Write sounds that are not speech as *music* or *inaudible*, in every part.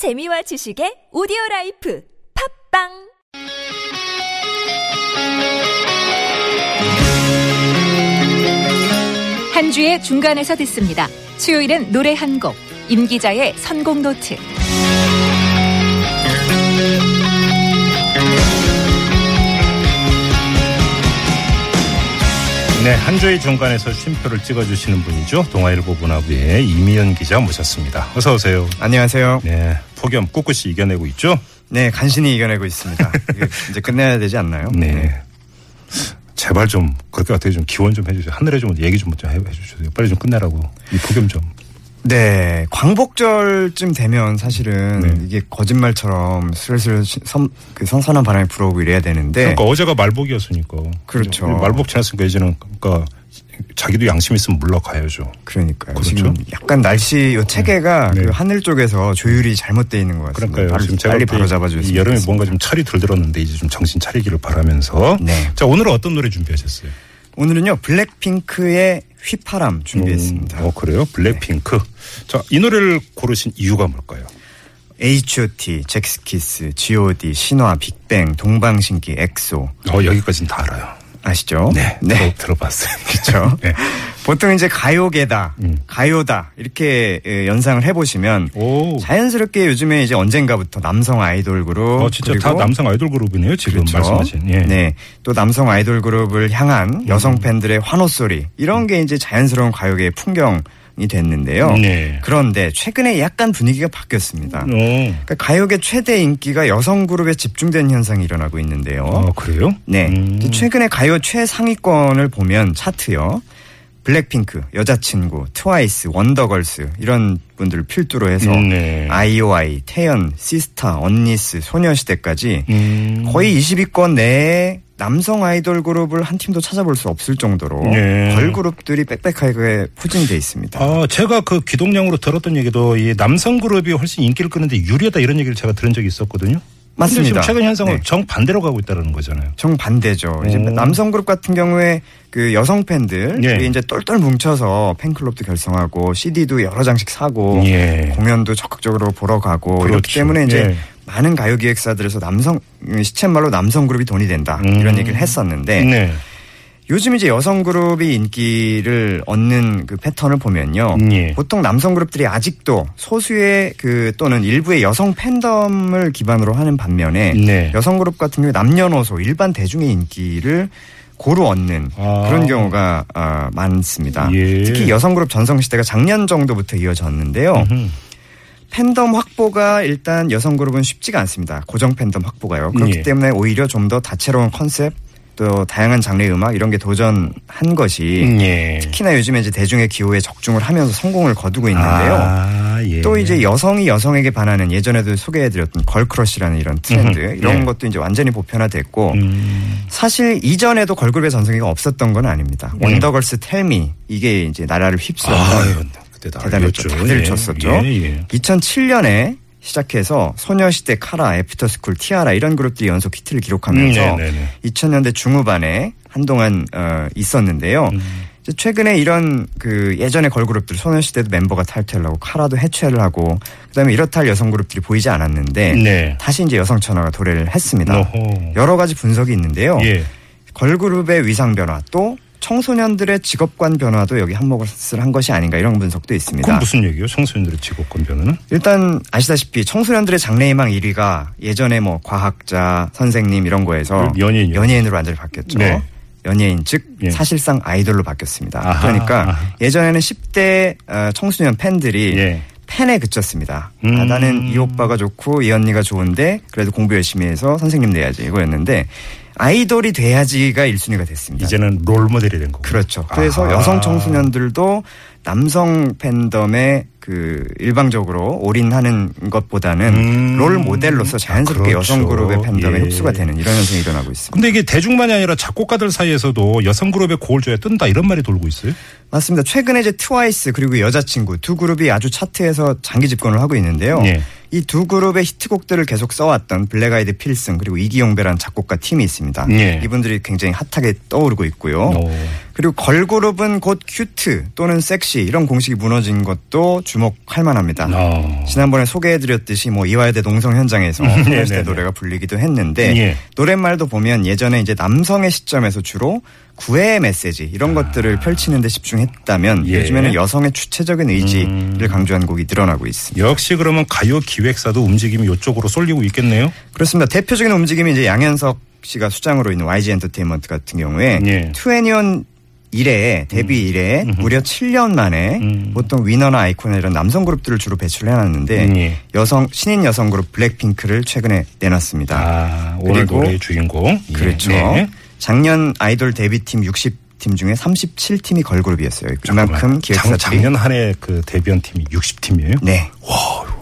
재미와 지식의 오디오 라이프 팟빵 한 주의 중간에서 듣습니다. 수요일은 노래 한 곡, 임 기자의 선곡 노트. 네, 한 주의 중간에서 쉼표를 찍어주시는 분이죠. 동아일보 문화부의 이미연 기자 모셨습니다. 어서 오세요. 안녕하세요. 네, 폭염 꿋꿋이 이겨내고 있죠. 네, 간신히 이겨내고 있습니다. *laughs* 이제 끝내야 되지 않나요? 네. 제발 좀 그렇게 어떻게 좀 기원 좀 해주세요. 하늘에 좀 얘기 좀 해- 해주세요. 빨리 좀 끝내라고 이 폭염 좀. 네, 광복절쯤 되면 사실은 네. 이게 거짓말처럼 슬슬 시- 선, 그 선선한 바람이 불어오고 이래야 되는데 그러니까 어제가 말복이었으니까. 그렇죠. 말복 지났으니까 이제는 그러니까 자기도 양심 있으면 물러가야죠. 그러니까요. 그렇죠. 지금 약간 날씨 요 체계가 네. 그 하늘 쪽에서 조율이 잘못돼 있는 것 같습니다. 그러니까요. 빨리, 지금 제가 빨리 바로 이 여름에. 뭔가 좀 철이 덜 들었는데 이제 좀 정신 차리기를 바라면서. 네. 자 오늘은 어떤 노래 준비하셨어요? 오늘은요 블랙핑크의 휘파람 준비했습니다. 네. 음, 어 그래요? 블랙핑크. 자 이 노래를 고르신 이유가 뭘까요? H.O.T, 젝스키스, G.O.D, 신화, 빅뱅, 동방신기, 엑소 어 여기까지는 다 알아요. 아시죠? 네, 들어, 들어 봤어요. *laughs* 그렇죠. *laughs* 네. 보통 이제 가요계다, 음. 가요다 이렇게 예, 연상을 해보시면 오. 자연스럽게 요즘에 이제 언젠가부터 남성 아이돌 그룹 어, 진짜 다 남성 아이돌 그룹이네요. 지금 그렇죠. 말씀하신. 예. 네. 또 남성 아이돌 그룹을 향한 여성 팬들의 환호 소리 이런 게 이제 자연스러운 가요계의 풍경이 됐는데요. 네. 그런데 최근에 약간 분위기가 바뀌었습니다. 어. 그러니까 가요계 최대 인기가 여성 그룹에 집중된 현상이 일어나고 있는데요. 아, 그래요? 네. 음. 최근에 가요 최상위권을 보면 차트요. 블랙핑크, 여자친구, 트와이스, 원더걸스 이런 분들을 필두로 해서 네. 아이오아이, 태연, 시스타, 언니스, 소녀시대까지 음. 거의 20위권 내에 남성 아이돌 그룹을 한 팀도 찾아볼 수 없을 정도로 네. 걸그룹들이 빽빽하게 포진돼 있습니다. 아, 제가 그 귀동냥으로 들었던 얘기도 이 남성 그룹이 훨씬 인기를 끄는데 유리하다 이런 얘기를 제가 들은 적이 있었거든요. 맞습니다. 지금 최근 현상은 네. 정반대로 가고 있다는 거잖아요. 정반대죠. 이제 오. 남성 그룹 같은 경우에 그 여성 팬들 예. 이제 똘똘 뭉쳐서 팬클럽도 결성하고 CD도 여러 장씩 사고 예. 공연도 적극적으로 보러 가고 이렇기 그렇죠. 때문에 이제 예. 많은 가요 기획사들에서 남성 시쳇말로 남성 그룹이 돈이 된다 음. 이런 얘기를 했었는데 네. 요즘 이제 여성 그룹이 인기를 얻는 그 패턴을 보면요. 예. 보통 남성 그룹들이 아직도 소수의 그 또는 일부의 여성 팬덤을 기반으로 하는 반면에 네. 여성 그룹 같은 경우에 남녀노소 일반 대중의 인기를 고루 얻는 아. 그런 경우가 아, 많습니다. 예. 특히 여성 그룹 전성 시대가 작년 정도부터 이어졌는데요. 음. 팬덤 확보가 일단 여성 그룹은 쉽지가 않습니다. 고정 팬덤 확보가요. 그렇기 예. 때문에 오히려 좀 더 다채로운 컨셉 또 다양한 장르의 음악 이런 게 도전한 것이 예. 특히나 요즘에 이제 대중의 기호에 적중을 하면서 성공을 거두고 있는데요. 아, 예. 또 이제 여성이 여성에게 반하는 예전에도 소개해드렸던 girl crush라는 이런 트렌드 음흠. 이런 예. 것도 이제 완전히 보편화됐고 음. 사실 이전에도 걸그룹의 전성기가 없었던 건 아닙니다. 예. 원더걸스 Tell Me 이게 이제 나라를 휩쓸었던 그때 다 대단했죠. 다들 예. 쳤었죠. 예, 예. 2007년에 시작해서 소녀시대 카라, 애프터스쿨, 티아라 이런 그룹들이 연속 히트를 기록하면서 음, 네 네 네. 2000년대 중후반에 한동안 어, 있었는데요. 음. 최근에 이런 그 예전의 걸그룹들 소녀시대도 멤버가 탈퇴를 하고 카라도 해체를 하고 그다음에 이렇다 할 여성 그룹들이 보이지 않았는데 네. 다시 이제 여성 천하가 도래를 했습니다. 어허. 여러 가지 분석이 있는데요. 예. 걸그룹의 위상 변화 또 청소년들의 직업관 변화도 여기 한몫을 한 것이 아닌가 이런 분석도 있습니다. 그건 무슨 얘기예요? 청소년들의 직업관 변화는? 일단 아시다시피 청소년들의 장래희망 1위가 예전에 뭐 과학자, 선생님 이런 거에서 연예인이요. 연예인으로 완전히 바뀌었죠. 네. 연예인 즉 예. 사실상 아이돌로 바뀌었습니다. 아하, 그러니까 아하. 예전에는 10대 어, 청소년 팬들이 예. 팬에 그쳤습니다. 음. 아, 나는 이 오빠가 좋고 이 언니가 좋은데 그래도 공부 열심히 해서 선생님 돼야지 이거였는데 아이돌이 돼야지가 1순위가 됐습니다. 이제는 롤 모델이 된 거고. 그렇죠. 그래서 아하. 여성 청소년들도 남성 팬덤에 그 일방적으로 올인하는 것보다는 음. 롤 모델로서 자연스럽게 아, 그렇죠. 여성 그룹의 팬덤에 예. 흡수가 되는 이런 현상이 일어나고 있습니다. 근데 이게 대중만이 아니라 작곡가들 사이에서도 여성 그룹의 고울조에 뜬다 이런 말이 돌고 있어요. 맞습니다. 최근에 이제 트와이스 그리고 여자친구 두 그룹이 아주 차트에서 장기 집권을 하고 있는데요. 예. 이 두 그룹의 히트곡들을 계속 써왔던 블랙아이드 필승 그리고 이기용배라는 작곡가 팀이 있습니다. 예. 이분들이 굉장히 hot하게 떠오르고 있고요. 오. 그리고 걸그룹은 곧 cute 또는 섹시 이런 공식이 무너진 것도 주목할 만합니다. 어. 지난번에 소개해드렸듯이 뭐 이화여대 농성 현장에서. *laughs* 소녀시대 노래가 불리기도 했는데 예. 노랫말도 보면 예전에 이제 남성의 시점에서 주로 구애의 메시지 이런 것들을 펼치는 데 집중했다면 아. 예. 음. 요즘에는 여성의 주체적인 의지를 강조한 곡이 늘어나고 있습니다. 역시 그러면 가요 기획사도 움직임이 이쪽으로 쏠리고 있겠네요. 그렇습니다. 대표적인 움직임이 이제 양현석 씨가 수장으로 있는 YG 엔터테인먼트 같은 경우에 예. 투애니온 이래에 데뷔 이래에 무려 7년 만에 음. 보통 위너나 아이콘 이런 남성 그룹들을 주로 배출해놨는데 예. 여성 신인 여성 그룹 블랙핑크를 최근에 내놨습니다. 아, 오늘 노래의 주인공. 예. 그렇죠. 네. 작년 아이돌 데뷔팀 60 팀 중에 37팀이 걸그룹이었어요. 그만큼. 기획사들이 작, 작년 한 해 그 데뷔한 팀이 60팀이에요? 네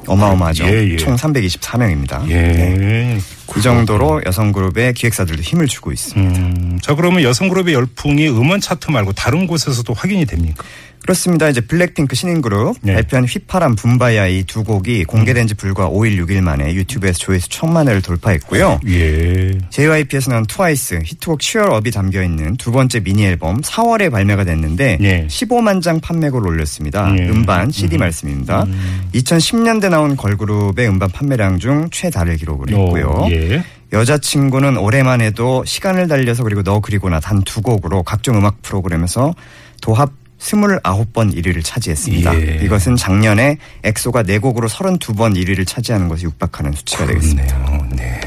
어마어마하죠. 예, 예. 총 324명입니다. 예. 그 정도로 여성 그룹의 기획사들도 힘을 주고 있습니다. 음, 자 그러면 여성 그룹의 열풍이 음원 차트 말고 다른 곳에서도 확인이 됩니까? 그렇습니다. 이제 블랙핑크 신인 그룹 네. 발표한 휘파람 붐바야 이 두 곡이 공개된 지 불과 5일 6일 만에 유튜브에서 조회수 천만 회를 돌파했고요. 예. JYP에서 나온 트와이스 히트곡 Cheer Up이 담겨 있는 두 번째 미니 앨범 4월에 발매가 됐는데 예. 15만 장 판매고를 올렸습니다. 예. 음반 CD 말씀입니다. 2010년대 나온 걸그룹의 음반 판매량 중 최다를 기록을 했고요. 어, 예. 여자친구는 올해만 해도 시간을 달려서 그리고 너 그리고 나 단 두 곡으로 각종 음악 프로그램에서 도합 29번 1위를 차지했습니다. 예. 이것은 작년에 엑소가 4곡으로 32번 1위를 차지하는 것이 육박하는 수치가 되겠습니다. 그렇네요. 네.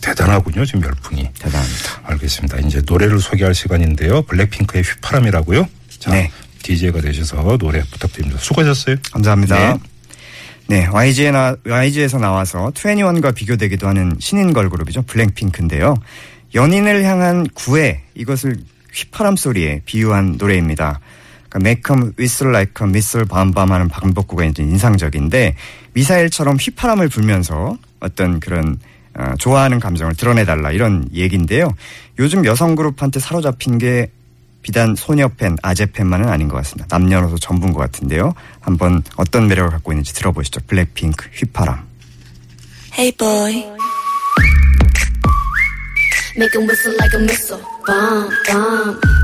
대단하군요, 지금 열풍이. 대단합니다. 알겠습니다. 이제 노래를 소개할 시간인데요. 블랙핑크의 휘파람이라고요. 자, 네. DJ가 되셔서 노래 부탁드립니다. 수고하셨어요. 감사합니다. 네. 네, YG에 나, YG에서 나와서 21과 비교되기도 하는 신인 걸그룹이죠. 블랙핑크인데요. 연인을 향한 구애, 이것을 휘파람 소리에 비유한 노래입니다. 그러니까 make 'em whistle like a missile 밤밤 하는 반복구가 이제 인상적인데 미사일처럼 휘파람을 불면서 어떤 그런 어, 좋아하는 감정을 드러내달라 이런 얘기인데요. 요즘 여성 그룹한테 사로잡힌 게 비단 소녀 팬, 아재 팬만은 아닌 것 같습니다. 남녀노소 전부인 것 같은데요. 한번 어떤 매력을 갖고 있는지 들어보시죠. 블랙핑크 휘파람. Hey boy. Make him whistle like a missile. Bomb, bomb.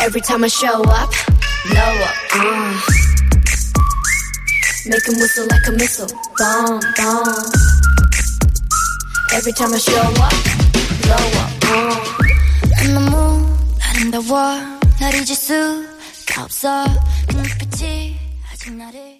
Every time I show up, blow up. Uh. Make him whistle like a missile. Bomb, bomb. Every time I show up, blow up. Uh. 너무 아름다워 날 잊을 수가 없어 그 눈빛이 아직 나를